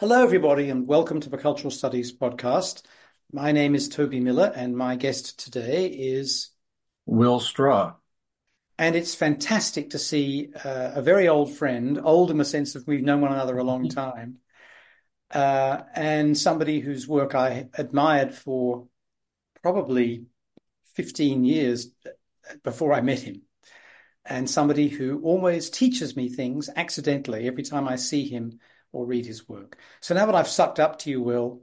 Hello, everybody, and welcome to the Cultural Studies podcast. My name is Toby Miller, and my guest today is Will Straw. And it's fantastic to see uh, a very old friend, old in the sense of we've known one another a long time, uh, and somebody whose work I admired for probably 15 years before I met him, and somebody who always teaches me things accidentally every time I see him or read his work. So now that I've sucked up to you, Will,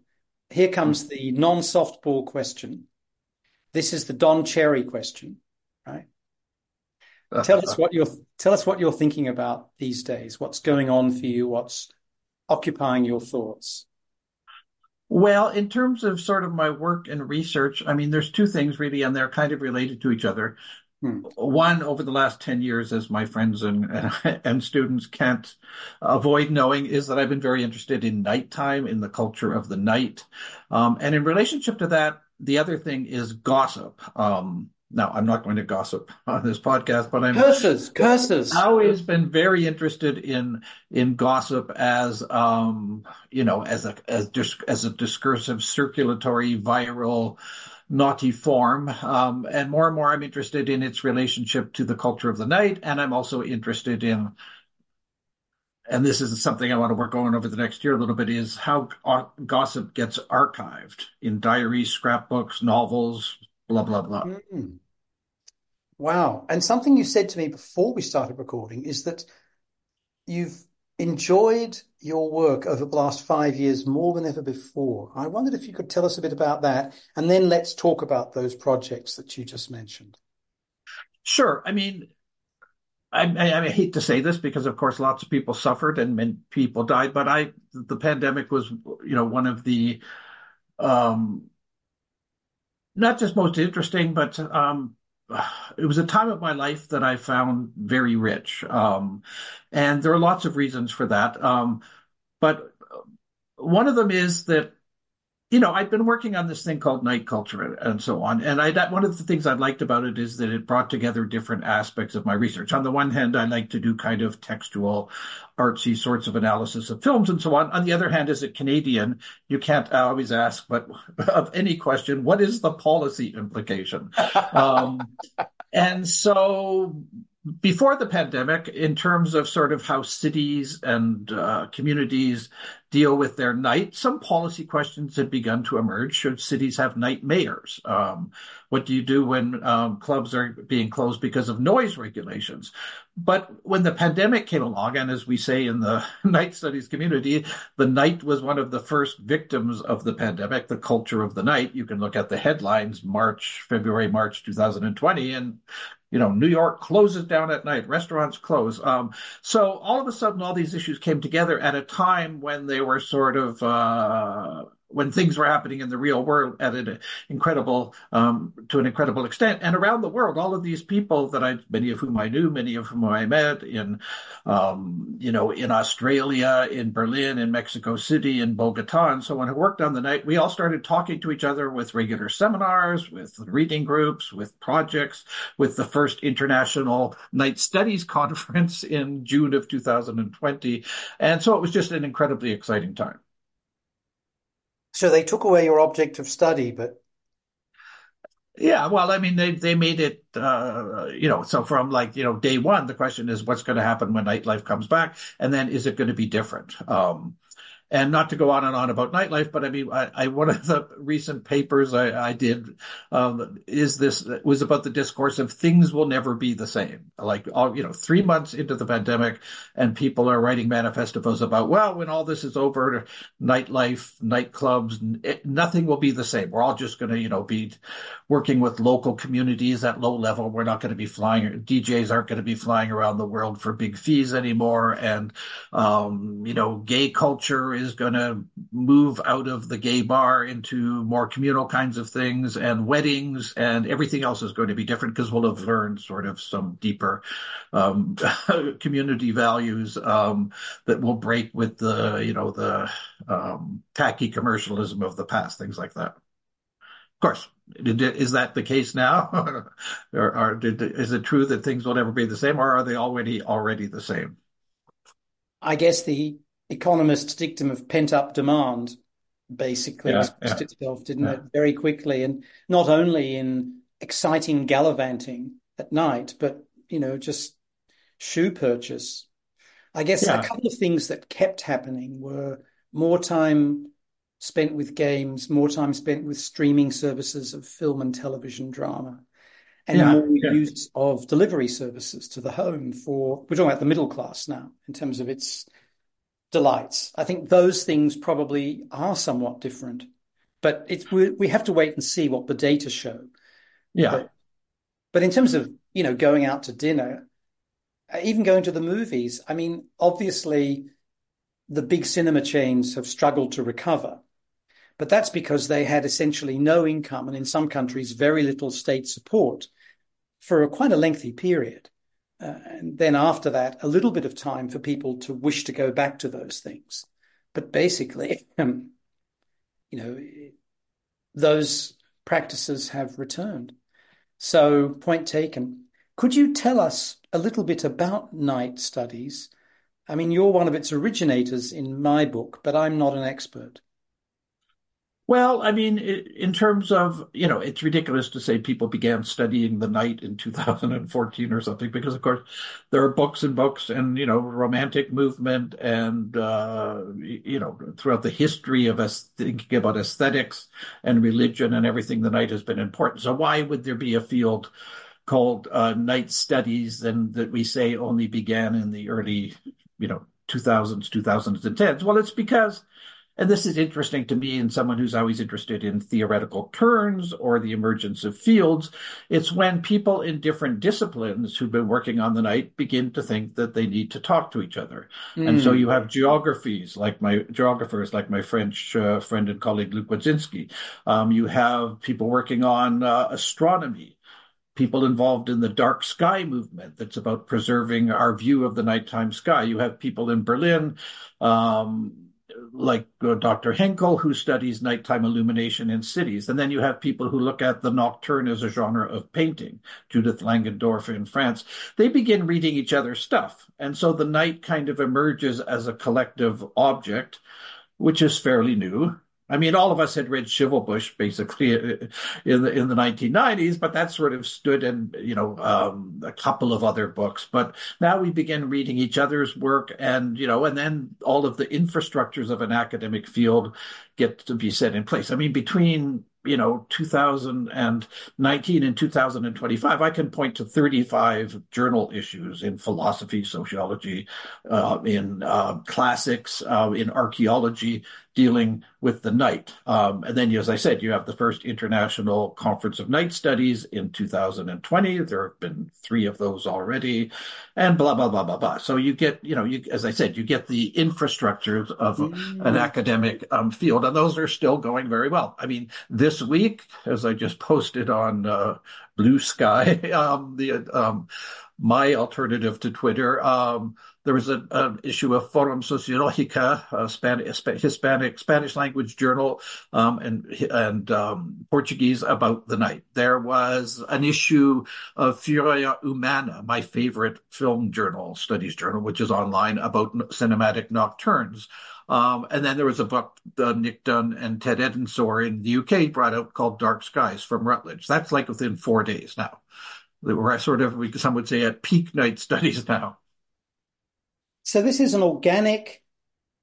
here comes hmm. the non-softball question. This is the Don Cherry question, right? tell us what you're tell us what you're thinking about these days. What's going on for you? What's occupying your thoughts? Well, in terms of sort of my work and research, I mean, there's two things really, and they're kind of related to each other. Hmm. One, over the last 10 years, as my friends and, and, and, students can't avoid knowing, is that I've been very interested in nighttime, in the culture of the night. Um, and in relationship to that, the other thing is gossip. Um, now, I'm not going to gossip on this podcast, but I'm curses, curses. I've always been very interested in in gossip as um, you know as a as as a discursive, circulatory, viral naughty form. Um, and more and more, I'm interested in its relationship to the culture of the night. And I'm also interested in, and this is something I want to work on over the next year a little bit, is how gossip gets archived in diaries, scrapbooks, novels, blah, blah, blah. Mm. Wow. And something you said to me before we started recording is that you've enjoyed your work over the last five years more than ever before. I wondered if you could tell us a bit about that, and then let's talk about those projects that you just mentioned. Sure. I mean, I, I, I, hate to say this because, of course, lots of people suffered and many people died, but I the pandemic was, you know, one of the um, not just most interesting, but um, it was a time of my life that I found very rich. Um, and there are lots of reasons for that. Um, but one of them is that you know, I'd been working on this thing called night culture and so on. And I, one of the things I liked about it is that it brought together different aspects of my research. On the one hand, I like to do kind of textual, artsy sorts of analysis of films and so on. On the other hand, as a Canadian, you can't always ask, but of any question, what is the policy implication? um, and so before the pandemic, in terms of sort of how cities and uh, communities deal with their night, some policy questions had begun to emerge. Should cities have night mayors? Um, what do you do when um, clubs are being closed because of noise regulations? But when the pandemic came along, and as we say in the night studies community, the night was one of the first victims of the pandemic, the culture of the night. You can look at the headlines, March, February, March 2020, and you know, New York closes down at night, restaurants close. Um, so all of a sudden, all these issues came together at a time when they were sort of uh, when things were happening in the real world at an incredible um, to an incredible extent. And around the world all of these people that i many of whom i knew many of whom i met in um, you know in australia in berlin in mexico city in bogota and so on who worked on the night we all started talking to each other with regular seminars with reading groups with projects with the first international night studies conference in june of 2020 and so it was just an incredibly exciting time so they took away your object of study, but yeah, well, I mean, they they made it, uh, you know, so from like you know day one, the question is what's going to happen when nightlife comes back, and then is it going to be different? Um, and not to go on and on about nightlife, but I mean, I, I one of the recent papers I, I did um, is this was about the discourse of things will never be the same. Like, all, you know, three months into the pandemic, and people are writing manifestos about, well, when all this is over, nightlife, nightclubs, it, nothing will be the same. We're all just going to, you know, be working with local communities at low level. We're not going to be flying. DJs aren't going to be flying around the world for big fees anymore, and um, you know, gay culture is going to move out of the gay bar into more communal kinds of things and weddings and everything else is going to be different because we'll have learned sort of some deeper um, community values um, that will break with the, you know, the um, tacky commercialism of the past, things like that. Of course, is that the case now? or, or did, is it true that things will never be the same, or are they already already the same? I guess the economist's dictum of pent up demand basically Yeah, expressed yeah, itself, didn't yeah, it? Very quickly, and not only in exciting gallivanting at night, but you know, just shoe purchase. I guess a couple of things that kept happening were more time spent with games, more time spent with streaming services of film and television drama, and yeah, more yeah, use of delivery services to the home for, we're talking about the middle class now in terms of its delights. I think those things probably are somewhat different, but it's we, we have to wait and see what the data show. yeah. But but in terms of, you know, going out to dinner, uh, even going to the movies, I mean, obviously the big cinema chains have struggled to recover, but that's because they had essentially no income and in some countries very little state support for a, quite a lengthy period. Uh, and then after that, a little bit of time for people to wish to go back to those things. But basically, um, you know, those practices have returned. So, point taken. Could you tell us a little bit about night studies? I mean, you're one of its originators in my book, but I'm not an expert. Well, I mean, in terms of, you know, it's ridiculous to say people began studying the night in 2014 or something, because of course there are books and books and, you know, romantic movement and, uh, you know, throughout the history of us thinking about aesthetics and religion and everything, the night has been important. So why would there be a field called uh, night studies and that we say only began in the early, you know, 2000s, 2010s? Well, it's because and this is interesting to me and someone who's always interested in theoretical turns or the emergence of fields. It's when people in different disciplines who've been working on the night begin to think that they need to talk to each other. Mm. And so you have geographies like my geographers, like my French uh, friend and colleague Luc Gwiazdzinski. Um, you have people working on uh, astronomy people involved in the dark sky movement that's about preserving our view of the nighttime sky. You have people in Berlin, um, like uh, Dr. Henckel, who studies nighttime illumination in cities. And then you have people who look at the nocturne as a genre of painting, Judith Langendorf in France. They begin reading each other's stuff. And so the night kind of emerges as a collective object, which is fairly new. I mean, all of us had read Schivelbusch basically in the in the 1990s, but that sort of stood in you know um, a couple of other books. But now we begin reading each other's work, and you know, and then all of the infrastructures of an academic field get to be set in place. I mean, between you know 2019 and 2025 i can point to 35 journal issues in philosophy sociology uh, in uh, classics uh, in archaeology dealing with the night. Um, and then as i said you have the first international conference of night studies in 2020 there have been three of those already and blah blah blah blah blah. So you get you know you as i said you get the infrastructures of mm. an academic um, field and those are still going very well. I mean this this week, as I just posted on uh, Bluesky, um, the um, my alternative to Twitter, um, there was an issue of Forum Sociológica, a Spanish, Hispanic Spanish language journal, um, and and um, Portuguese about the night. There was an issue of Furia Humana, my favorite film journal, studies journal, which is online about cinematic nocturnes. Um, and then there was a book uh, Nick Dunn and Ted Edensor in the UK brought out called Dark Skies from Routledge. That's like within four days now. We're sort of, some would say, at peak night studies now. So this is an organic,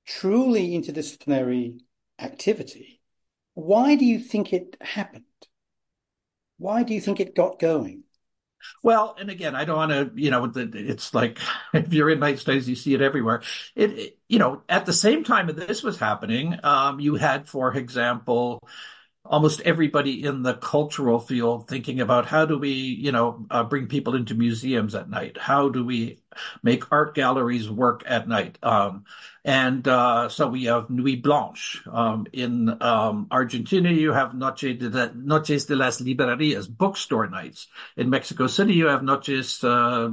truly interdisciplinary activity. Why do you think it happened? Why do you think it got going? Well, and again, I don't want to, you know, it's like if you're in night studies, you see it everywhere. It, it you know, at the same time that this was happening, um, you had, for example, almost everybody in the cultural field thinking about how do we, you know, uh, bring people into museums at night? How do we make art galleries work at night? Um, and uh, so we have Nuit Blanche. Um, in um, Argentina, you have Noche de la, Noches de las Librerías, bookstore nights. In Mexico City, you have Noches uh,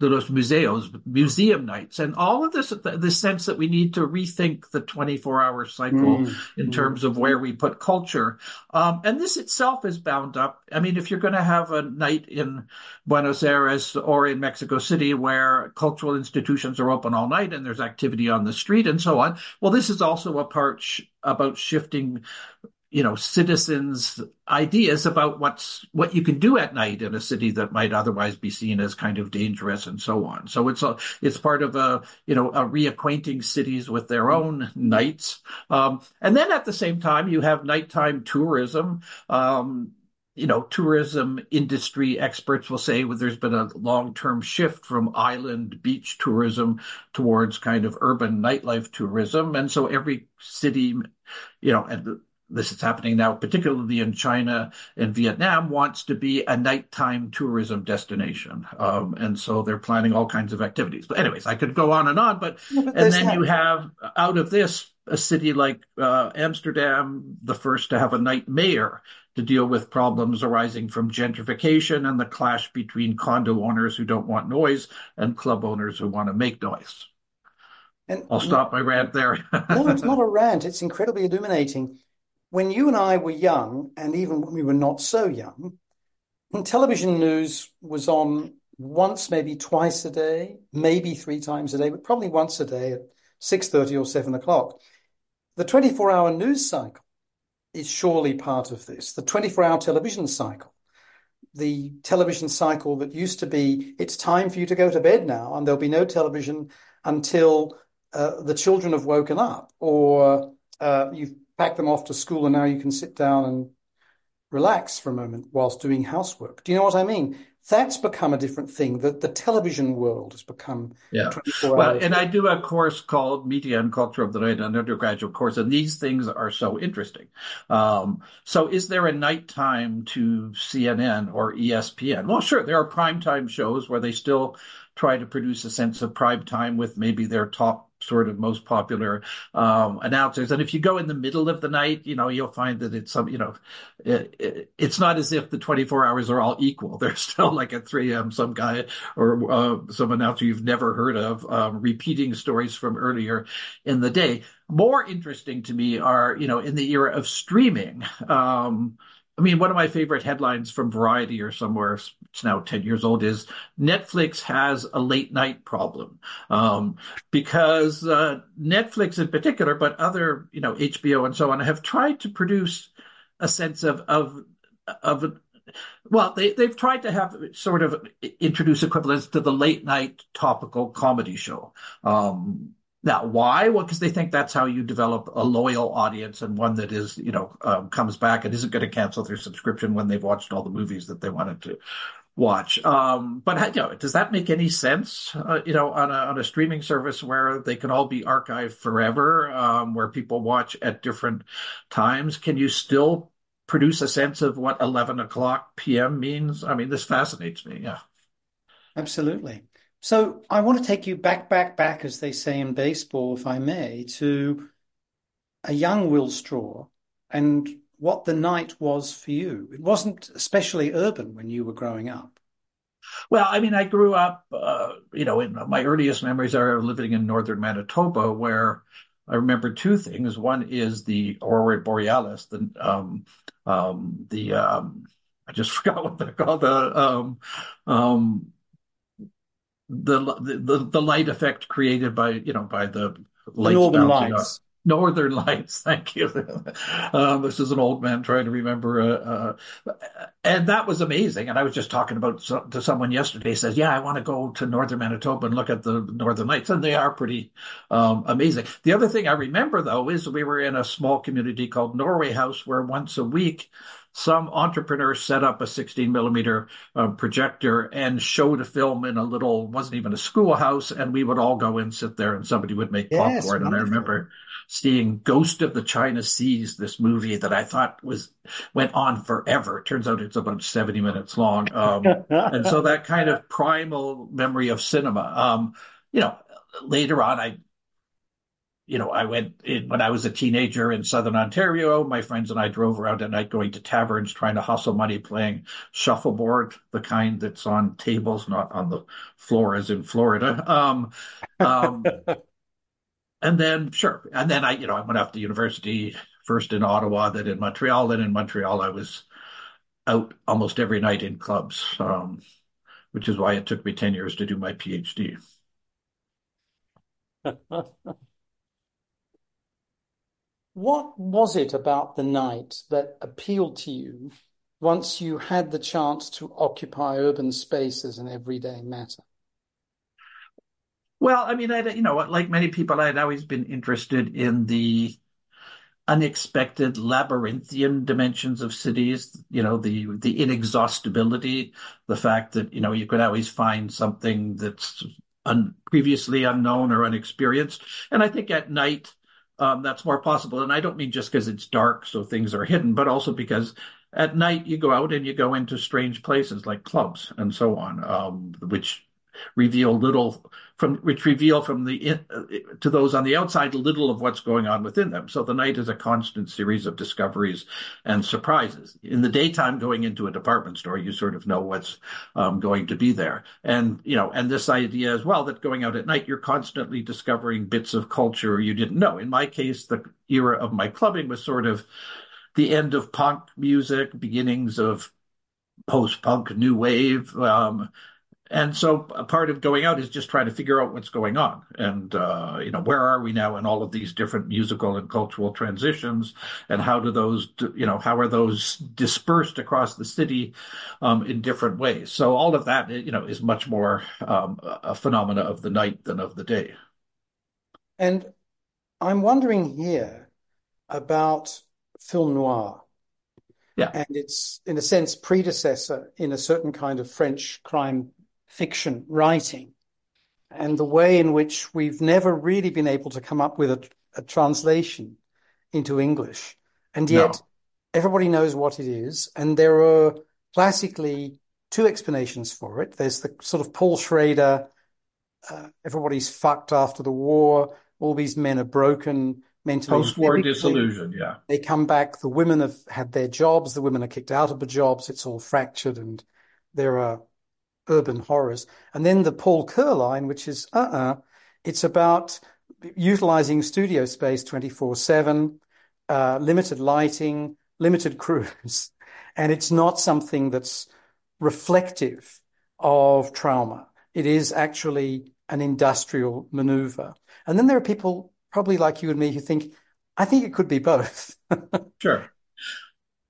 de los Museos, museum nights. And all of this, the sense that we need to rethink the 24-hour cycle mm, in terms of where we put culture. Um, and this itself is bound up. I mean, if you're going to have a night in Buenos Aires or in Mexico City where cultural institutions are open all night and there's activity on the street and so on. Well, this is also a part sh- about shifting you know citizens ideas about what's what you can do at night in a city that might otherwise be seen as kind of dangerous and so on. So it's a it's part of a you know a reacquainting cities with their own nights. Um, and then at the same time you have nighttime tourism. Um, you know, tourism industry experts will say well, there's been a long-term shift from island beach tourism towards kind of urban nightlife tourism. And so every city, you know, and this is happening now, particularly in China and Vietnam, wants to be a nighttime tourism destination. Um, and so they're planning all kinds of activities. But anyways, I could go on and on, but, yeah, but and then that. you have out of this, a city like uh, Amsterdam, the first to have a night mayor to deal with problems arising from gentrification and the clash between condo owners who don't want noise and club owners who want to make noise. And I'll stop my rant there. no, it's not a rant. It's incredibly illuminating when you and I were young, and even when we were not so young, television news was on once, maybe twice a day, maybe three times a day, but probably once a day at 6.30 or 7 o'clock. The 24-hour news cycle is surely part of this. The 24-hour television cycle, the television cycle that used to be, it's time for you to go to bed now, and there'll be no television until uh, the children have woken up, or uh, you've packed them off to school and now you can sit down and relax for a moment whilst doing housework. Do you know what I mean? That's become a different thing. The, the television world has become yeah. Well, and I do a course called Media and Culture of the Night, an undergraduate course, and these things are so interesting. Um, so, is there a nighttime to CNN or ESPN? Well, sure, there are primetime shows where they still try to produce a sense of prime time with maybe their top sort of most popular um, announcers. And if you go in the middle of the night, you know, you'll find that it's some, you know, it, it, it's not as if the 24 hours are all equal. There's still like at 3 a.m. some guy or uh, some announcer you've never heard of um, repeating stories from earlier in the day. More interesting to me are, you know, in the era of streaming. Um, I mean, one of my favorite headlines from Variety or somewhere, it's now 10 years old, is Netflix has a late night problem. Um, because uh, Netflix in particular, but other, you know, HBO and so on, have tried to produce a sense of, of, of well, they, they've tried to have sort of introduce equivalents to the late night topical comedy show. Um, now, why? Well, because they think that's how you develop a loyal audience and one that is, you know, um, comes back and isn't going to cancel their subscription when they've watched all the movies that they wanted to watch. Um, but you know, does that make any sense? Uh, you know, on a on a streaming service where they can all be archived forever, um, where people watch at different times, can you still produce a sense of what eleven o'clock p.m. means? I mean, this fascinates me. Yeah, absolutely. So I want to take you back, back, back, as they say in baseball, if I may, to a young Will Straw and what the night was for you. It wasn't especially urban when you were growing up. Well, I mean, I grew up, uh, you know, in my earliest memories are living in northern Manitoba, where I remember two things. One is the aurora borealis, the um, um, the um, I just forgot what they're called. The um, um, the, the the light effect created by you know by the lights northern lights. Northern lights, thank you. um, this is an old man trying to remember, uh, uh, and that was amazing. And I was just talking about to someone yesterday. Says, "Yeah, I want to go to northern Manitoba and look at the northern lights, and they are pretty um, amazing." The other thing I remember though is we were in a small community called Norway House, where once a week some entrepreneur set up a 16 millimeter uh, projector and showed a film in a little, wasn't even a schoolhouse. And we would all go and sit there and somebody would make yes, popcorn. Wonderful. And I remember seeing Ghost of the China Seas, this movie that I thought was, went on forever. Turns out it's about 70 minutes long. Um, and so that kind of primal memory of cinema, um, you know, later on, I you know, I went in when I was a teenager in Southern Ontario. My friends and I drove around at night going to taverns trying to hustle money playing shuffleboard, the kind that's on tables, not on the floor as in Florida. Um, um, and then, sure. And then I, you know, I went off to university first in Ottawa, then in Montreal. Then in Montreal, I was out almost every night in clubs, um, which is why it took me 10 years to do my PhD. What was it about the night that appealed to you once you had the chance to occupy urban space as an everyday matter? Well, I mean, I, you know, like many people, I'd always been interested in the unexpected labyrinthian dimensions of cities, you know, the the inexhaustibility, the fact that, you know, you could always find something that's un, previously unknown or unexperienced. And I think at night, um, that's more possible. And I don't mean just because it's dark, so things are hidden, but also because at night you go out and you go into strange places like clubs and so on, um, which reveal little from which reveal from the uh, to those on the outside little of what's going on within them. So the night is a constant series of discoveries and surprises. In the daytime, going into a department store, you sort of know what's um, going to be there, and you know, and this idea as well that going out at night, you're constantly discovering bits of culture you didn't know. In my case, the era of my clubbing was sort of the end of punk music, beginnings of post-punk new wave. Um, and so a part of going out is just trying to figure out what's going on. And uh, you know where are we now in all of these different musical and cultural transitions? And how do those you know how are those dispersed across the city um, in different ways? So all of that you know is much more um, a phenomena of the night than of the day. And i'm wondering here about film noir. Yeah. And it's, in a sense, predecessor in a certain kind of French crime fiction writing and the way in which we've never really been able to come up with a, a translation into English. And yet no. everybody knows what it is. And there are classically two explanations for it. There's the sort of Paul Schrader, uh, everybody's fucked after the war. All these men are broken mentally. Post-war disillusion, yeah. They come back. The women have had their jobs. The women are kicked out of the jobs. It's all fractured and there are urban horrors. And then the Paul Kerr line, which is, uh-uh, it's about utilizing studio space 24 seven, uh, limited lighting, limited crews. And it's not something that's reflective of trauma. It is actually an industrial maneuver. And then there are people probably like you and me who think, I think it could be both. sure.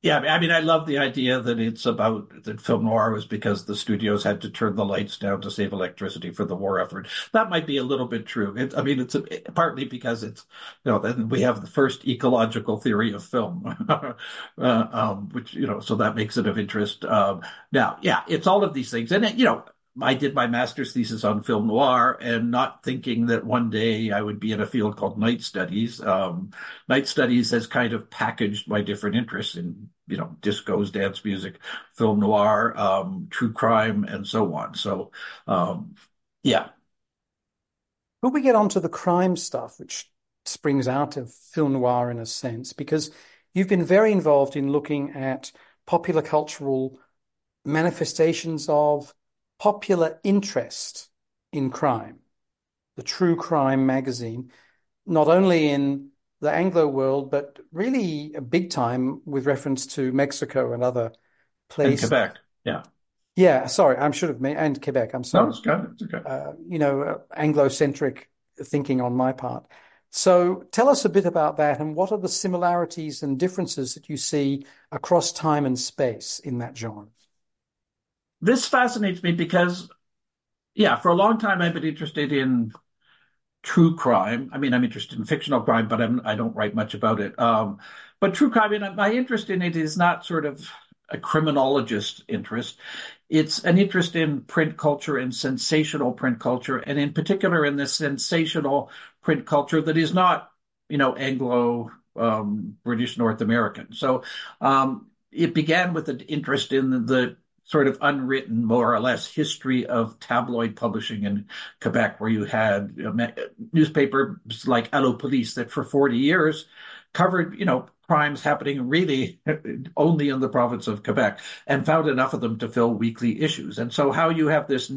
Yeah, I mean, I love the idea that it's about that film noir was because the studios had to turn the lights down to save electricity for the war effort. That might be a little bit true. It, I mean, it's a, partly because it's, you know, then we have the first ecological theory of film, uh, um, which, you know, so that makes it of interest. Um, now, yeah, it's all of these things. And, it, you know, I did my master's thesis on film noir and not thinking that one day I would be in a field called night studies. Um, night studies has kind of packaged my different interests in, you know, discos, dance music, film noir, um, true crime, and so on. So, um, yeah. But we get onto the crime stuff, which springs out of film noir in a sense, because you've been very involved in looking at popular cultural manifestations of popular interest in crime, the True Crime magazine, not only in the Anglo world, but really a big time with reference to Mexico and other places. And Quebec, yeah. Yeah, sorry, I should have made, and Quebec, I'm sorry. No, it's good. It's okay. Uh, you know, uh, Anglo-centric thinking on my part. So tell us a bit about that and what are the similarities and differences that you see across time and space in that genre? This fascinates me because, yeah, for a long time I've been interested in true crime. I mean, I'm interested in fictional crime, but I'm, I don't write much about it. Um, but true crime, and my interest in it is not sort of a criminologist interest. It's an interest in print culture and sensational print culture, and in particular in the sensational print culture that is not, you know, Anglo um, British North American. So um, it began with an interest in the sort of unwritten, more or less, history of tabloid publishing in Quebec, where you had newspapers like Allo Police that for 40 years covered, you know, crimes happening really only in the province of Quebec and found enough of them to fill weekly issues. And so how you have this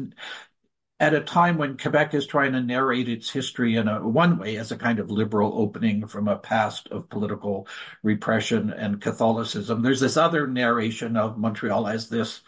at a time when Quebec is trying to narrate its history in a one way as a kind of liberal opening from a past of political repression and Catholicism. There's this other narration of Montreal as this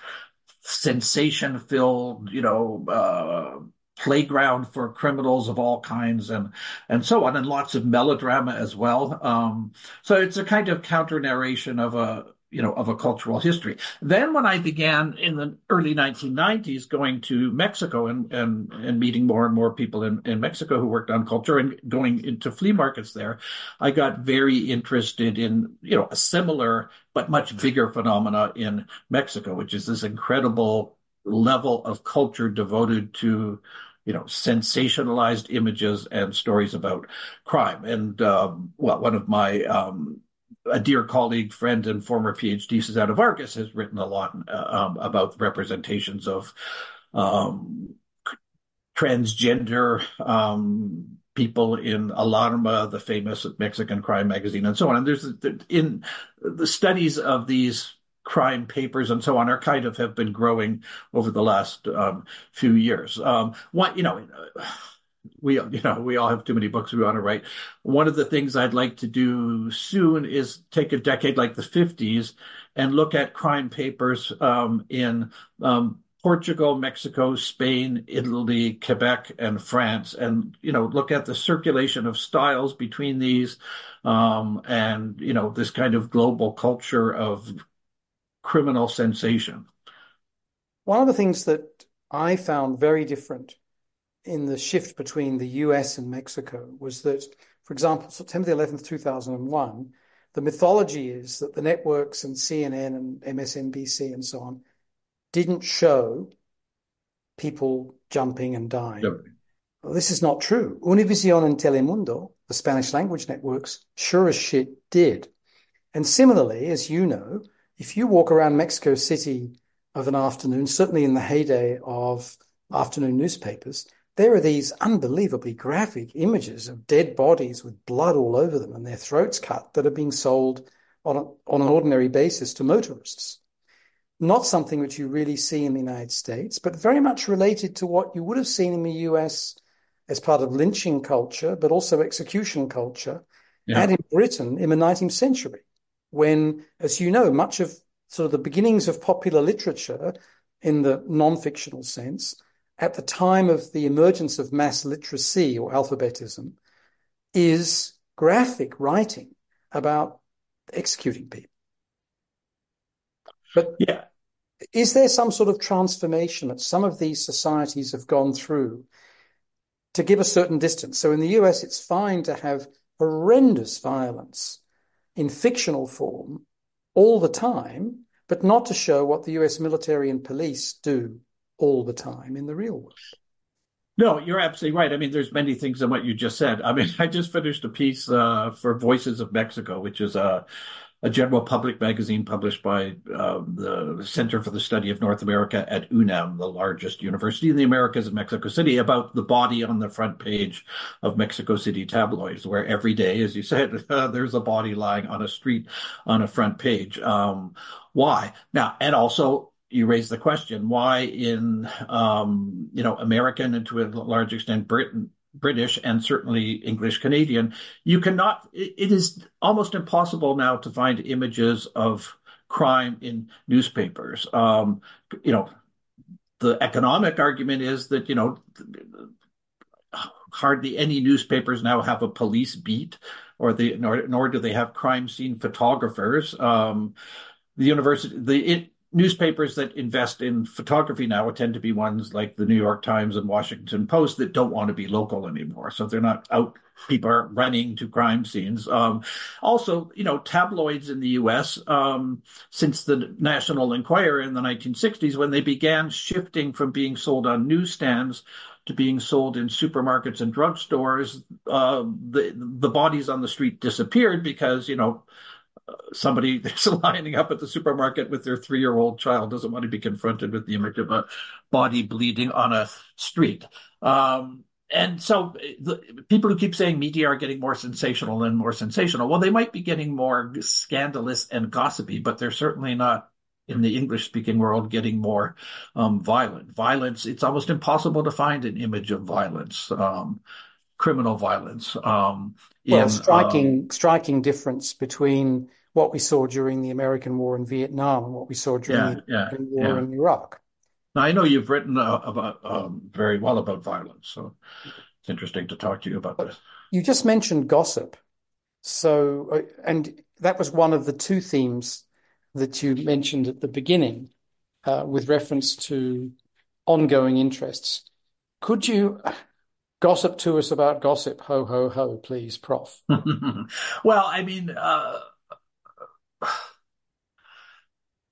sensation filled, you know, uh, playground for criminals of all kinds and and so on and lots of melodrama as well um, so it's a kind of counter narration of a you know of a cultural history. Then when i began in the early 1990s going to mexico and and, and meeting more and more people in, in mexico who worked on culture and going into flea markets there i got very interested in you know a similar but much bigger phenomena in mexico which is this incredible level of culture devoted to you know sensationalized images and stories about crime. And um, well one of my um, a dear colleague friend and former phd susanna vargas has written a lot uh, um, about representations of um, transgender um, people in Alarma, the famous Mexican crime magazine, and so on. And there's in the studies of these crime papers and so on are kind of have been growing over the last um, few years. Um, what you know, we you know we all have too many books we want to write. One of the things I'd like to do soon is take a decade like the 50s and look at crime papers um, in um, Portugal, Mexico, Spain, Italy, Quebec, and France, and you know look at the circulation of styles between these, um, and you know this kind of global culture of criminal sensation. One of the things that I found very different in the shift between the US and Mexico was that, for example, September the 11th, 2001, the mythology is that the networks and CNN and MSNBC and so on didn't show people jumping and dying. Yep. Well, this is not true. Univision and Telemundo, the Spanish language networks, sure as shit did. And similarly, as you know, if you walk around Mexico City of an afternoon, certainly in the heyday of afternoon newspapers, there are these unbelievably graphic images of dead bodies with blood all over them and their throats cut that are being sold on, a, on an ordinary basis to motorists. Not something which you really see in the United States, but very much related to what you would have seen in the US as part of lynching culture, but also execution culture, yeah. and in Britain in the 19th century when, as you know, much of sort of the beginnings of popular literature in the non-fictional sense, at the time of the emergence of mass literacy or alphabetism, is graphic writing about executing people. But yeah. is there some sort of transformation that some of these societies have gone through to give a certain distance? So in the US, it's fine to have horrendous violence in fictional form all the time, but not to show what the US military and police do all the time in the real world. No, you're absolutely right. I mean, there's many things in what you just said. I mean, I just finished a piece uh, for Voices of Mexico, which is a a general public magazine published by um, the Center for the Study of North America at UNAM, the largest university in the Americas in Mexico City, about the body on the front page of Mexico City tabloids, where every day, as you said, uh, there's a body lying on a street on a front page. Um, why? Now, and also you raise the question why in um, you know American and to a large extent Britain British and certainly English Canadian, you cannot, it is almost impossible now to find images of crime in newspapers. Um, you know, the economic argument is that, you know, hardly any newspapers now have a police beat or the nor, nor do they have crime scene photographers. Um, the university, the it, newspapers that invest in photography now tend to be ones like the New York Times and Washington Post that don't want to be local anymore. So they're not out, people are running to crime scenes. Um, also, you know, tabloids in the US, um, since the National Enquirer in the 1960s, when they began shifting from being sold on newsstands to being sold in supermarkets and drugstores, uh, the, the bodies on the street disappeared because, you know, somebody that's lining up at the supermarket with their three-year-old child doesn't want to be confronted with the image of a body bleeding on a street. Um, and so the people who keep saying media are getting more sensational and more sensational, well, they might be getting more scandalous and gossipy, but they're certainly not in the English speaking world getting more um, violent. Violence, it's almost impossible to find an image of violence, um, criminal violence. Um, well, in, striking, uh, striking difference between what we saw during the American war in Vietnam and what we saw during yeah, the American yeah, war yeah. in Iraq. Now, I know you've written uh, about um, very well about violence, so it's interesting to talk to you about this. You just mentioned gossip. So, uh, and that was one of the two themes that you mentioned at the beginning uh, with reference to ongoing interests. Could you gossip to us about gossip? Ho, ho, ho, please, Prof. well, I mean, uh,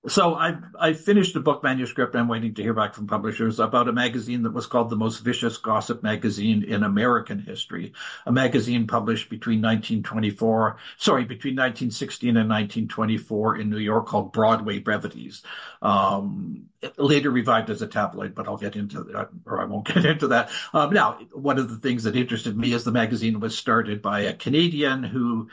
so I I finished a book manuscript. I'm waiting to hear back from publishers about a magazine that was called the most vicious gossip magazine in American history. A magazine published between 1924, sorry, between 1916 and 1924 in New York called Broadway Brevities. Um, later revived as a tabloid, but I'll get into that, or I won't get into that. Um, now, one of the things that interested me is the magazine was started by a Canadian who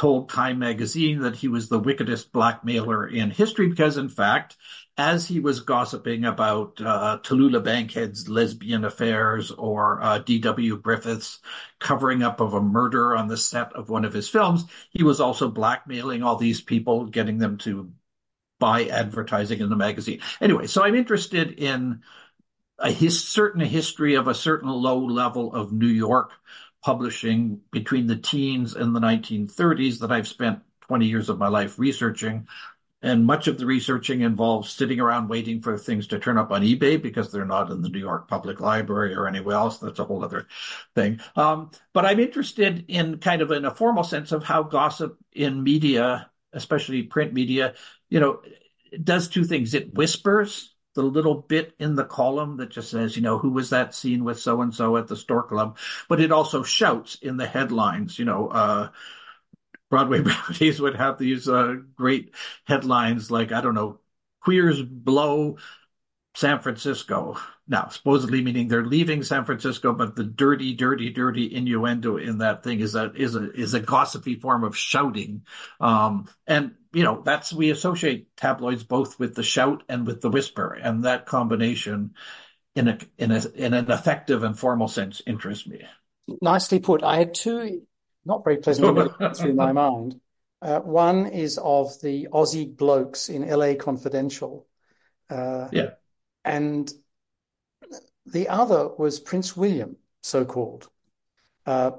told Time magazine that he was the wickedest blackmailer in history because, in fact, as he was gossiping about uh, Tallulah Bankhead's lesbian affairs or uh, D.W. Griffith's covering up of a murder on the set of one of his films, he was also blackmailing all these people, getting them to buy advertising in the magazine. Anyway, so I'm interested in a his, certain history of a certain low level of New York publishing between the teens and the 1930s that I've spent 20 years of my life researching. And much of the researching involves sitting around waiting for things to turn up on eBay because they're not in the New York Public Library or anywhere else. That's a whole other thing. Um, but I'm interested in kind of in a formal sense of how gossip in media, especially print media, you know, does two things. It whispers the little bit in the column that just says, you know, who was that scene with so and so at the Stork Club? But it also shouts in the headlines, you know, uh, Broadway Brevities would have these uh, great headlines like, I don't know, queers blow San Francisco. Now, supposedly meaning they're leaving San Francisco, but the dirty, dirty, dirty innuendo in that thing is a is a is a gossipy form of shouting. Um, and you know, that's we associate tabloids both with the shout and with the whisper, and that combination, in a in a in an effective and formal sense, interests me. Nicely put. I had two not very pleasant through my mind. Uh, one is of the Aussie blokes in LA Confidential. Uh, yeah. And the other was Prince William, so called, uh,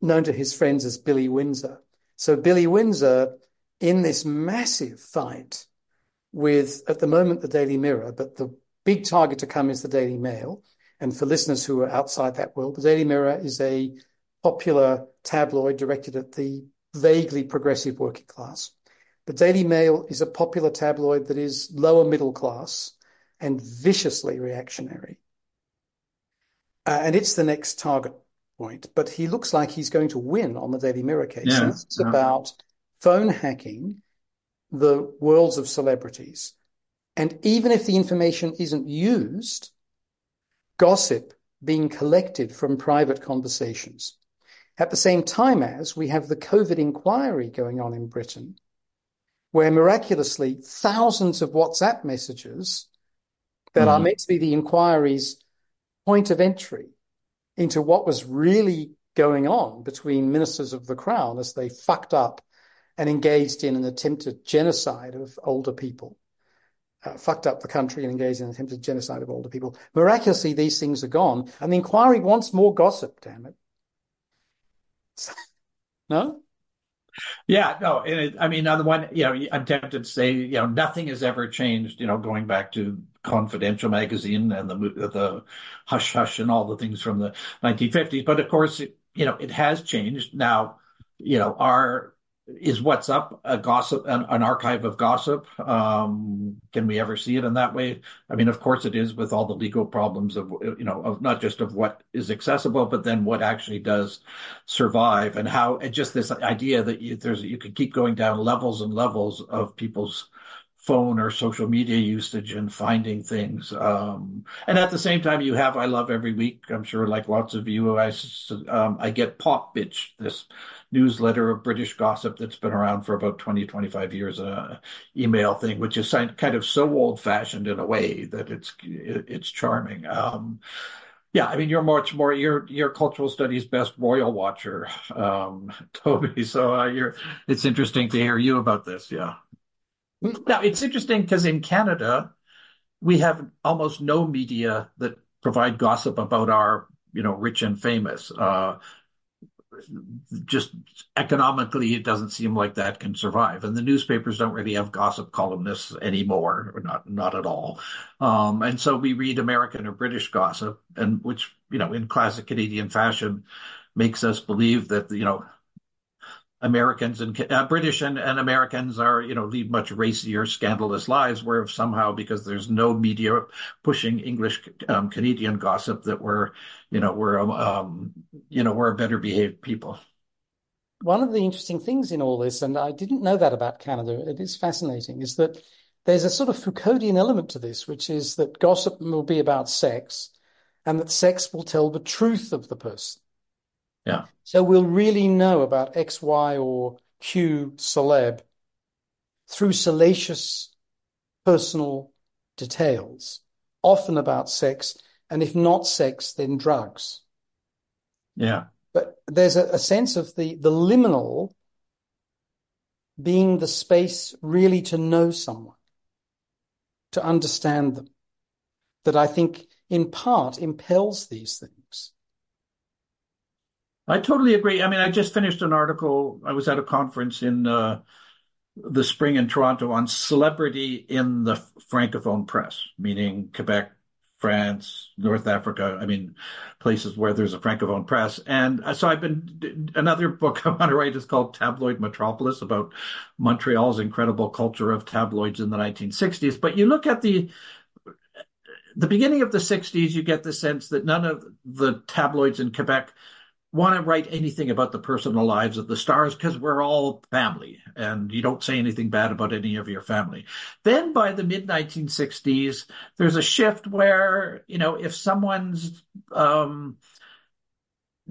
known to his friends as Billy Windsor. So Billy Windsor in this massive fight with, at the moment, the Daily Mirror, but the big target to come is the Daily Mail. And for listeners who are outside that world, the Daily Mirror is a popular tabloid directed at the vaguely progressive working class. The Daily Mail is a popular tabloid that is lower middle class and viciously reactionary. Uh, and it's the next target point. But he looks like he's going to win on the Daily Mirror case. Yeah. it's yeah. about phone hacking the worlds of celebrities. And even if the information isn't used, gossip being collected from private conversations. At the same time as we have the COVID inquiry going on in Britain, where miraculously thousands of WhatsApp messages that mm. are meant to be the inquiry's point of entry into what was really going on between ministers of the crown as they fucked up and engaged in an attempted genocide of older people. Uh, fucked up the country and engaged in an attempted genocide of older people. Miraculously, these things are gone, and the inquiry wants more gossip. Damn it! no. Yeah, no, and it, I mean, on the one, you know, I'm tempted to say, you know, nothing has ever changed. You know, going back to Confidential magazine and the the hush hush and all the things from the 1950s. But of course, it, you know, it has changed now. You know, our is WhatsApp a gossip an, an archive of gossip um, can we ever see it in that way i mean of course it is with all the legal problems of you know of not just of what is accessible but then what actually does survive and how and just this idea that you, there's you could keep going down levels and levels of people's phone or social media usage and finding things. Um, and at the same time, you have I love every week. I'm sure, like lots of you, I um, I get Popbitch, this newsletter of British gossip that's been around for about 20, 25 years, uh, email thing, which is kind of so old fashioned in a way that it's it's charming. Um, yeah, I mean, you're much more you're you're cultural studies best royal watcher, um, Toby. So uh, you're it's interesting to hear you about this. Yeah. Now, it's interesting because in Canada, we have almost no media that provide gossip about our, you know, rich and famous. Uh, just economically, it doesn't seem like that can survive. And the newspapers don't really have gossip columnists anymore, or not not at all. Um, and so we read American or British gossip, and which you know, in classic Canadian fashion, makes us believe that you know Americans and uh, British and, and Americans are, you know, lead much racier, scandalous lives. Where somehow, because there's no media pushing English um, Canadian gossip, that we're, you know, we're, um, um, you know, we're better behaved people. One of the interesting things in all this, and I didn't know that about Canada, it is fascinating, is that there's a sort of Foucauldian element to this, which is that gossip will be about sex, and that sex will tell the truth of the person. Yeah. So we'll really know about X, Y, or Q celeb through salacious personal details, often about sex, and if not sex, then drugs. Yeah. But there's a, a sense of the, the liminal being the space really to know someone, to understand them, that I think in part impels these things. I totally agree. I mean, I just finished an article. I was at a conference in uh, the spring in Toronto on celebrity in the francophone press, meaning Quebec, France, North Africa. I mean, places where there's a francophone press. And so I've been another book I want to write is called Tabloid Metropolis about Montreal's incredible culture of tabloids in the 1960s. But you look at the the beginning of the 60s, you get the sense that none of the tabloids in Quebec want to write anything about the personal lives of the stars because we're all family and you don't say anything bad about any of your family. Then by the mid 1960s, there's a shift where, you know, if someone's um,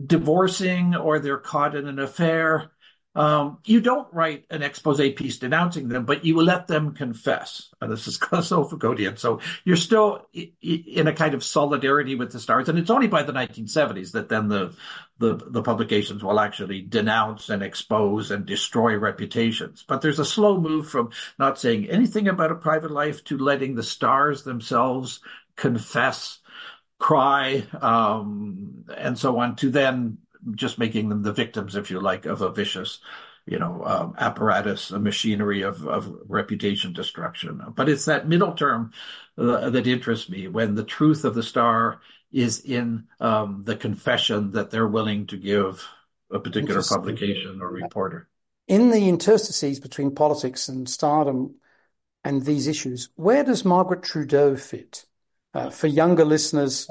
divorcing or they're caught in an affair, um, you don't write an expose piece denouncing them, but you let them confess. And this is so Foucauldian. So you're still in a kind of solidarity with the stars. And it's only by the 1970s that then the, the, the publications will actually denounce and expose and destroy reputations. But there's a slow move from not saying anything about a private life to letting the stars themselves confess cry, um, and so on to then just making them the victims, if you like, of a vicious, you know, um, apparatus, a machinery of, of reputation destruction. But it's that middle term uh, that interests me when the truth of the star is in um, the confession that they're willing to give a particular publication or reporter. In the interstices between politics and stardom and these issues, where does Margaret Trudeau fit? Uh, for younger listeners,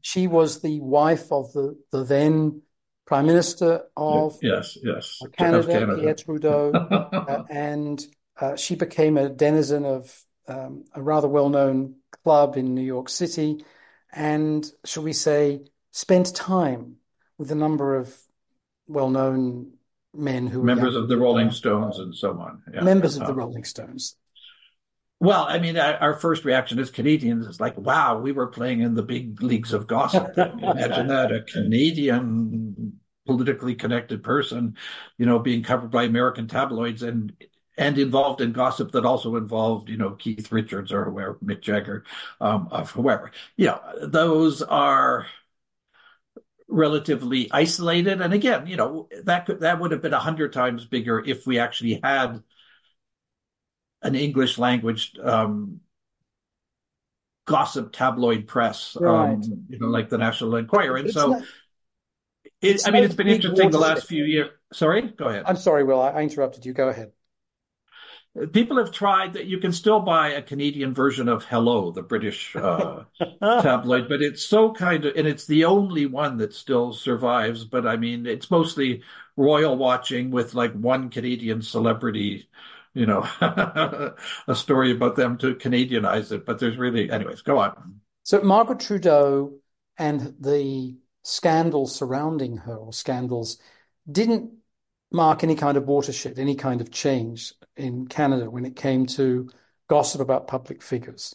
she was the wife of the, the then Prime Minister of yes, yes, Canada, Canada. Pierre Trudeau, uh, and uh, she became a denizen of um, a rather well-known club in New York City, and shall we say, spent time with a number of well-known men who were members of the Rolling Stones and so on. Yeah. Members of the Rolling Stones. Well, I mean, our first reaction as Canadians is like, wow, we were playing in the big leagues of gossip. Imagine that a Canadian politically connected person, you know, being covered by American tabloids and and involved in gossip that also involved, you know, Keith Richards or whoever, Mick Jagger, um, of whoever. Yeah, those are relatively isolated. And again, you know, that could that would have been a hundred times bigger if we actually had an English language um, gossip tabloid press, right. um, you know, like the National Enquirer. And it's so, not, it, I mean, it's been interesting the last few years. Sorry, go ahead. I'm sorry, Will. I, interrupted you. Go ahead. People have tried that you can still buy a Canadian version of Hello, the British uh, tabloid, but it's so kind of, and it's the only one that still survives. But I mean, it's mostly royal watching with like one Canadian celebrity you know, a story about them to Canadianize it. But there's really, anyways, go on. So Margaret Trudeau and the scandal surrounding her, or scandals, didn't mark any kind of watershed, any kind of change in Canada when it came to gossip about public figures.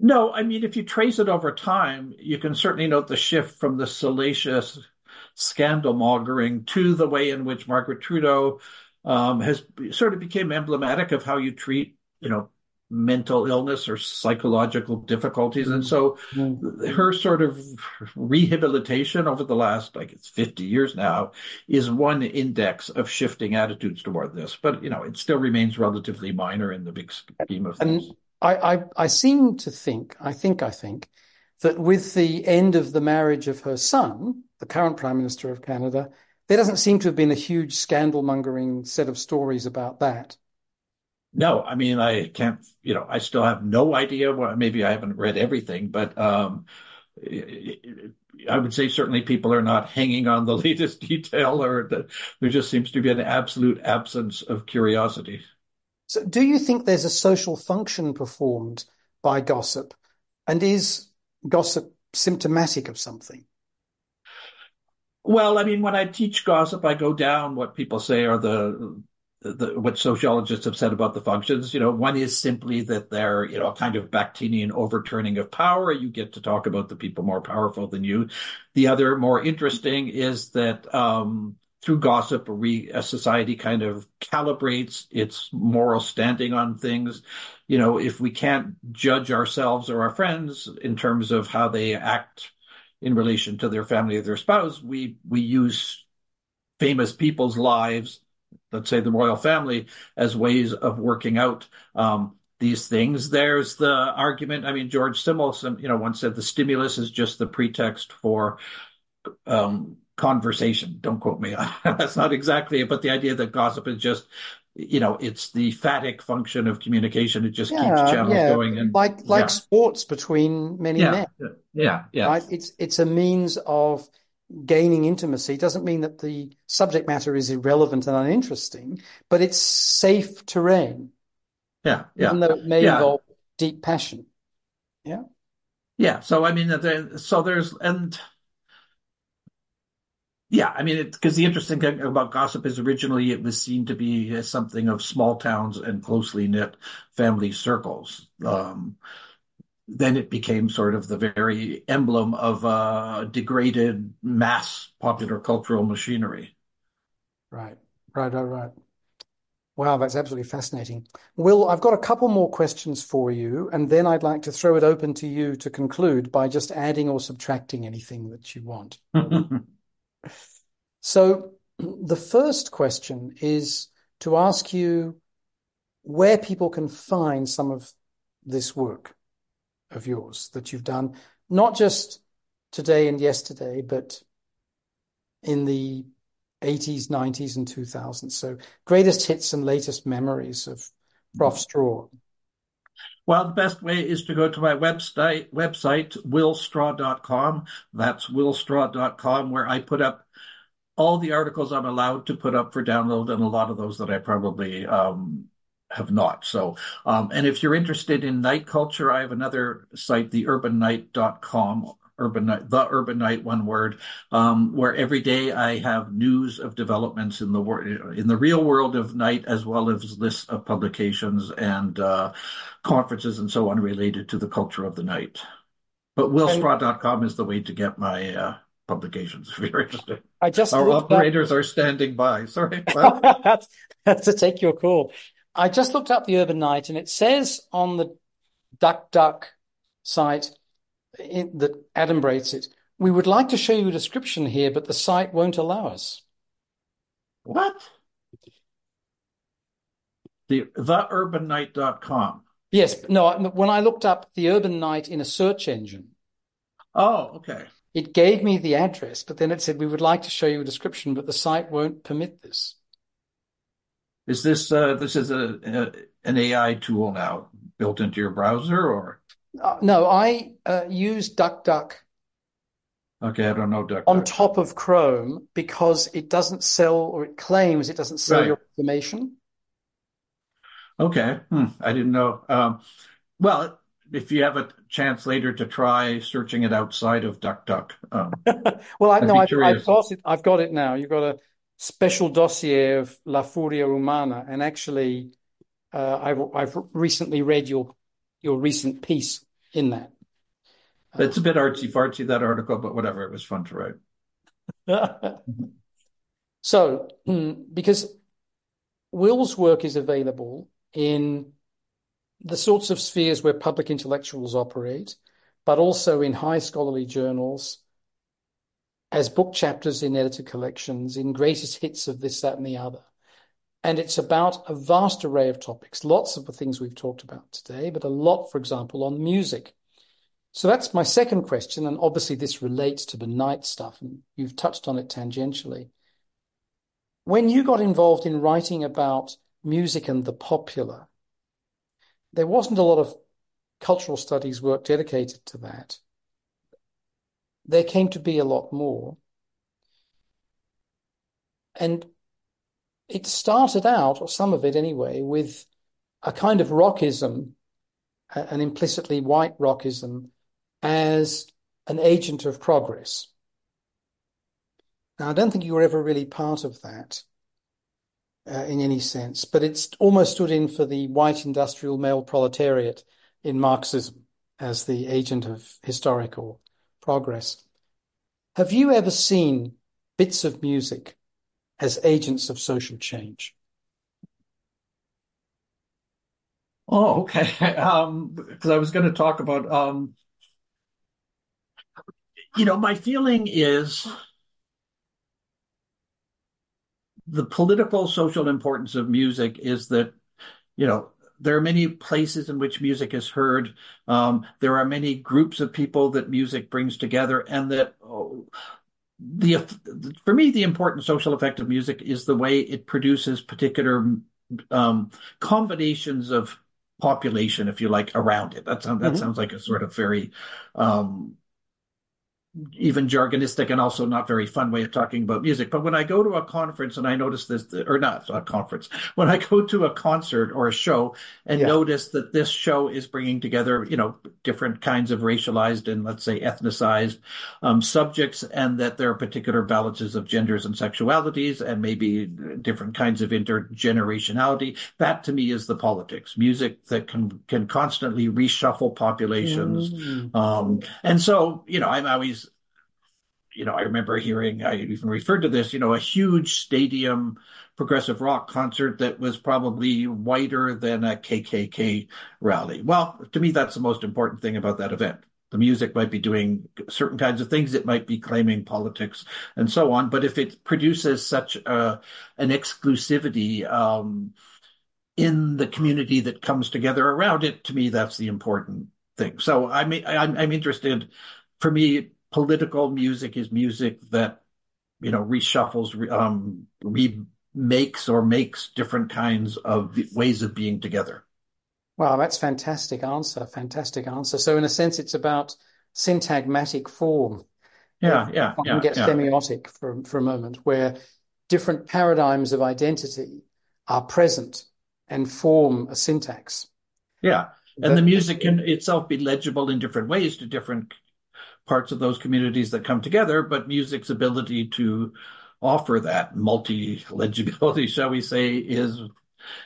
No, I mean, if you trace it over time, you can certainly note the shift from the salacious scandal mongering to the way in which Margaret Trudeau um, has sort of became emblematic of how you treat, you know, mental illness or psychological difficulties. And so Mm. her sort of rehabilitation over the last, like it's 50 years now, is one index of shifting attitudes toward this. But, you know, it still remains relatively minor in the big scheme of And things. I, I, I seem to think, I think, I think that with the end of the marriage of her son, the current Prime Minister of Canada, there doesn't seem to have been a huge scandal mongering set of stories about that. No, I mean, I can't, you know, I still have no idea. Well, maybe I haven't read everything, but um, I would say certainly people are not hanging on the latest detail, or that there just seems to be an absolute absence of curiosity. So, do you think there's a social function performed by gossip? And is gossip symptomatic of something? Well, I mean, when I teach gossip, I go down what people say are the the, what sociologists have said about the functions, you know, one is simply that they're, you know, a kind of Bakhtinian overturning of power. You get to talk about the people more powerful than you. The other more interesting is that um, through gossip, we, a society kind of calibrates its moral standing on things. You know, if we can't judge ourselves or our friends in terms of how they act in relation to their family or their spouse, we we use famous people's lives let's say the royal family as ways of working out um, these things. There's the argument. I mean, George Simmel, you know, once said the stimulus is just the pretext for um, conversation. Don't quote me. That's not exactly it, but the idea that gossip is just, you know, it's the phatic function of communication. It just Yeah, keeps channels yeah, going. And like like yeah, sports between many men, yeah, yeah, right? It's it's a means of gaining intimacy. Doesn't mean that the subject matter is irrelevant and uninteresting, but it's safe terrain, yeah, yeah, even though it may yeah. involve deep passion. Yeah. Yeah. So I mean, so there's and yeah, I mean, because the interesting thing about gossip is originally it was seen to be something of small towns and closely knit family circles. Um, then it became sort of the very emblem of uh, degraded mass popular cultural machinery. Right. Right. Right. Right. Wow, that's absolutely fascinating. Will, I've got a couple more questions for you, and then I'd like to throw it open to you to conclude by just adding or subtracting anything that you want. So, the first question is to ask you where people can find some of this work of yours that you've done, not just today and yesterday, but in the 80s, 90s, and 2000s. So, greatest hits and latest memories of Prof. Straw. Well, the best way is to go to my website, website willstraw.com. That's willstraw.com, where I put up all the articles I'm allowed to put up for download, and a lot of those that I probably um, have not. So, um, and if you're interested in night culture, I have another site, theurbannight.com, urban night, the urban night, one word, um, where every day I have news of developments in the wor- in the real world of night, as well as lists of publications and uh, conferences and so on related to the culture of the night. But willstraw.com is the way to get my uh, publications if you're interested. I just Our looked up- operators are standing by. Sorry. That's that's to take your call. I just looked up the Urban Night, and it says on the DuckDuck site in, that adumbrates it. We would like to show you a description here, but the site won't allow us. what? The theurbannight.com. Yes, no. When I looked up the Urban Night in a search engine, Oh, okay. it gave me the address, but then it said we would like to show you a description, but the site won't permit this. Is this uh, this is a, a an AI tool now built into your browser or? Uh, no, I uh, use DuckDuck Okay, I don't know. Duck, on top of Chrome because it doesn't sell or it claims it doesn't sell Right. your information. Okay, hmm, I didn't know. Um, well, if you have a chance later to try searching it outside of DuckDuck, um, Well, I know I've. I've got it. I've got it now. You've got a special dossier of La Furia Umana, and actually, uh, I've I've recently read your your recent piece in that. it's a bit artsy fartsy that article, but whatever. It was fun to write. So, because Will's work is available in the sorts of spheres where public intellectuals operate, but also in high scholarly journals, as book chapters in editor collections, in greatest hits of this, that, and the other. And it's about a vast array of topics, lots of the things we've talked about today, but a lot, for example, on music. So that's my second question. And obviously, this relates to the night stuff, and you've touched on it tangentially. When you got involved in writing about music and the popular, there wasn't a lot of cultural studies work dedicated to that. There came to be a lot more. And it started out, or some of it anyway, with a kind of rockism, an implicitly white rockism, as an agent of progress. Now, I don't think you were ever really part of that uh, in any sense, but it's almost stood in for the white industrial male proletariat in Marxism as the agent of historical progress. Have you ever seen bits of music as agents of social change? Oh, okay. Um, because I was going to talk about, um, you know, my feeling is the political social importance of music is that you know there are many places in which music is heard um, there are many groups of people that music brings together and that oh, the for me the important social effect of music is the way it produces particular um, combinations of population if you like around it that sounds that mm-hmm. sounds like a sort of very um, even jargonistic and also not very fun way of talking about music. But when I go to a conference and I notice this, or not a conference, when I go to a concert or a show and yeah. notice that this show is bringing together, you know, different kinds of racialized and let's say ethnicized um, subjects, and that there are particular balances of genders and sexualities, and maybe different kinds of intergenerationality, that to me is the politics. Music that can can constantly reshuffle populations, mm. um, and so you know, I'm always you know, I remember hearing, I even referred to this, you know, a huge stadium progressive rock concert that was probably whiter than a KKK rally. Well, to me, that's the most important thing about that event. The music might be doing certain kinds of things. It might be claiming politics and so on. But if it produces such a, an exclusivity, um, in the community that comes together around it, to me, that's the important thing. So I'm, I'm, I'm interested, for me, political music is music that you know reshuffles um remakes or makes different kinds of ways of being together. Wow that's fantastic answer fantastic answer. So in a sense it's about syntagmatic form. Yeah yeah I can get yeah. semiotic for, for a moment where different paradigms of identity are present and form a syntax. Yeah and the music can itself be legible in different ways to different parts of those communities that come together, but music's ability to offer that multi-legibility, shall we say, is,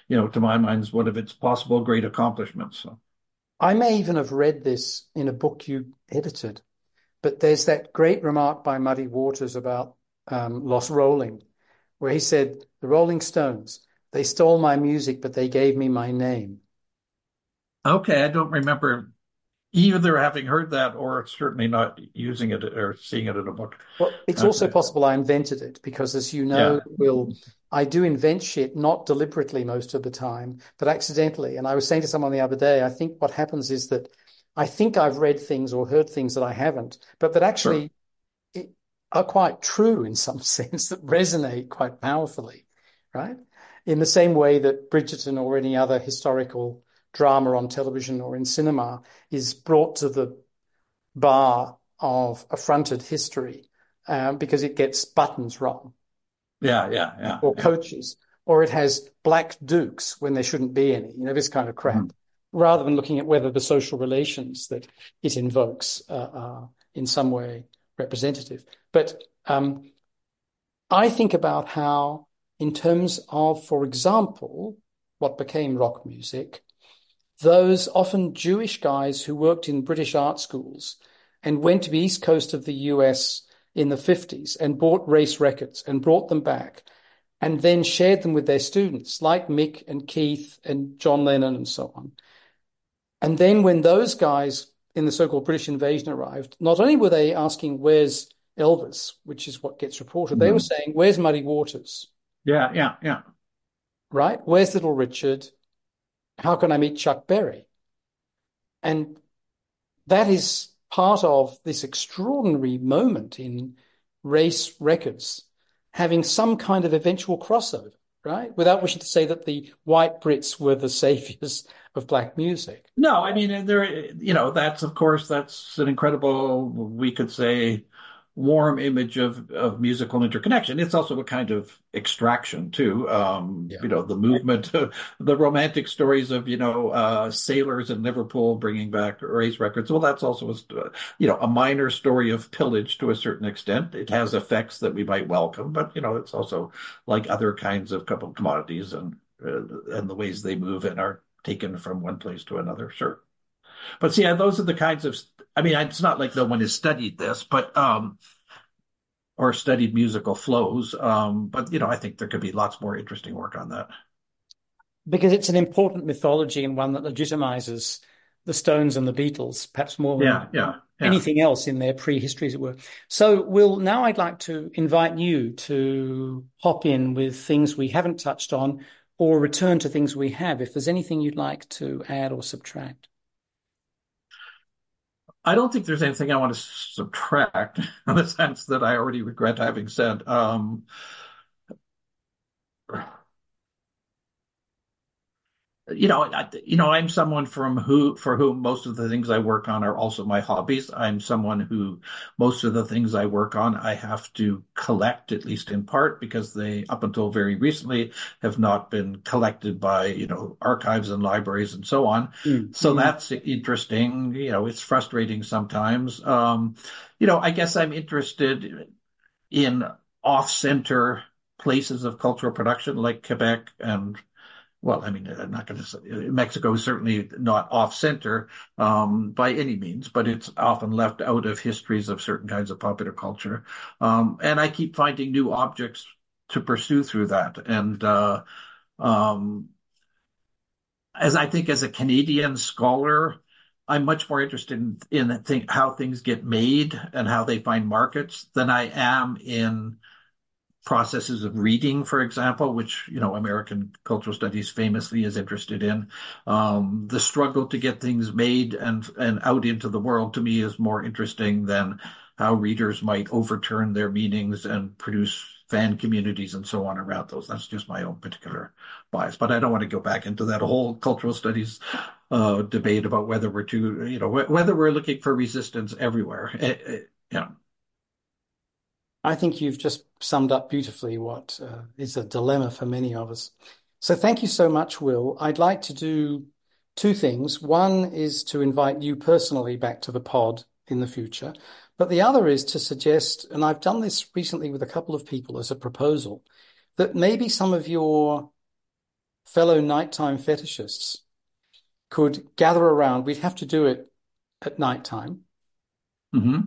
you know, to my mind, is one of its possible great accomplishments. So. I may even have read this in a book you edited, but there's that great remark by Muddy Waters about um, Los Rolling, where he said, The Rolling Stones, they stole my music, but they gave me my name. Okay, I don't remember either having heard that or certainly not using it or seeing it in a book. Well, it's also possible I invented it because, as you know, yeah. Will, I do invent shit not deliberately most of the time, but accidentally. And I was saying to someone the other day, I think what happens is that I think I've read things or heard things that I haven't, but that actually sure. are quite true in some sense that resonate quite powerfully, right? In the same way that Bridgerton or any other historical drama on television or in cinema is brought to the bar of affronted history um, because it gets buttons wrong. Yeah, yeah, yeah. Or yeah. coaches, or it has black dukes when there shouldn't be any. You know, this kind of crap. Mm-hmm. Rather than looking at whether the social relations that it invokes uh, are in some way representative. But um, I think about how, in terms of, for example, what became rock music, those often Jewish guys who worked in British art schools and went to the east coast of the US in the 50s and bought race records and brought them back and then shared them with their students like Mick and Keith and John Lennon and so on. And then when those guys in the so-called British invasion arrived, not only were they asking, where's Elvis, which is what gets reported, they mm-hmm. were saying, where's Muddy Waters? Yeah, yeah, yeah. Right? Where's Little Richard? How can I meet Chuck Berry? And that is part of this extraordinary moment in race records having some kind of eventual crossover, right? Without wishing to say that the white Brits were the saviors of black music. No, I mean there, you know, that's of course that's an incredible, we could say, warm image of of musical interconnection. It's also a kind of extraction too. Um, Yeah. you know, the movement, the romantic stories of you know uh, sailors in Liverpool bringing back race records. Well, that's also a, you know a minor story of pillage to a certain extent. It has effects that we might welcome, but you know, it's also like other kinds of commodities and uh, and the ways they move and are taken from one place to another. Sure. But see, those are the kinds of, I mean, it's not like no one has studied this, but, um, or studied musical flows. Um, but, you know, I think there could be lots more interesting work on that. Because it's an important mythology and one that legitimizes the Stones and the Beatles, perhaps more than Yeah, yeah, yeah. anything else in their prehistory, as it were. So, Will, now I'd like to invite you to hop in with things we haven't touched on or return to things we have, if there's anything you'd like to add or subtract. I don't think there's anything I want to subtract in the sense that I already regret having said. Um, you know, I, you know, I'm someone from who, for whom most of the things I work on are also my hobbies. I'm someone who most of the things I work on, I have to collect, at least in part, because they, up until very recently, have not been collected by, you know, archives and libraries and so on. Mm. So that's interesting. You know, it's frustrating sometimes. Um, you know, I guess I'm interested in off-center places of cultural production like Quebec and well, I mean, I'm not going to say Mexico is certainly not off center um, by any means, but it's often left out of histories of certain kinds of popular culture. Um, and I keep finding new objects to pursue through that. And uh, um, as I think as a Canadian scholar, I'm much more interested in, in think, how things get made and how they find markets than I am in processes of reading, for example, which, you know, American cultural studies famously is interested in. Um, the struggle to get things made and, and out into the world to me is more interesting than how readers might overturn their meanings and produce fan communities and so on around those. That's just my own particular bias. But I don't want to go back into that whole cultural studies uh, debate about whether we're too, you know, whether we're looking for resistance everywhere. It, it, you know, I think you've just summed up beautifully what uh, is a dilemma for many of us. So thank you so much, Will. I'd like to do two things. One is to invite you personally back to the pod in the future, but the other is to suggest, and I've done this recently with a couple of people as a proposal, that maybe some of your fellow nighttime fetishists could gather around. We'd have to do it at nighttime. mm-hmm.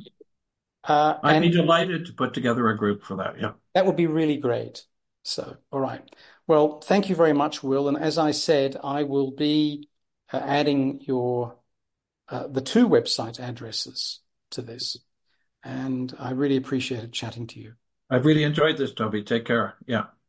Uh, I'd be delighted to put together a group for that. Yeah. that would be really great. So, all right. Well, thank you very much, Will. And as I said, I will be uh, adding your uh, the two website addresses to this. And I really appreciated chatting to you. I've really enjoyed this, Toby. Take care. Yeah.